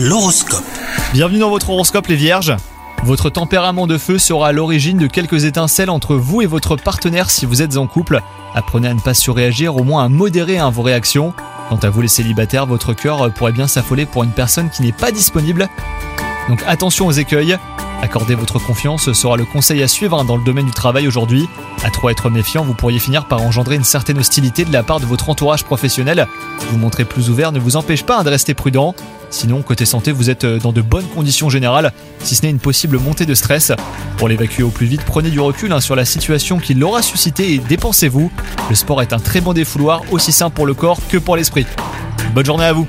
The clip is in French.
L'horoscope. Bienvenue dans votre horoscope les vierges. Votre tempérament de feu sera à l'origine de quelques étincelles entre vous et votre partenaire si vous êtes en couple. Apprenez à ne pas surréagir, au moins à modérer hein, vos réactions. Quant à vous les célibataires, votre cœur pourrait bien s'affoler pour une personne qui n'est pas disponible. Donc attention aux écueils. Accorder votre confiance sera le conseil à suivre hein, dans le domaine du travail aujourd'hui. À trop être méfiant, vous pourriez finir par engendrer une certaine hostilité de la part de votre entourage professionnel. Vous montrer plus ouvert ne vous empêche pas hein, de rester prudent. Sinon, côté santé, vous êtes euh, dans de bonnes conditions générales, si ce n'est une possible montée de stress. Pour l'évacuer au plus vite, prenez du recul hein, sur la situation qui l'aura suscité et dépensez-vous. Le sport est un très bon défouloir, aussi sain pour le corps que pour l'esprit. Bonne journée à vous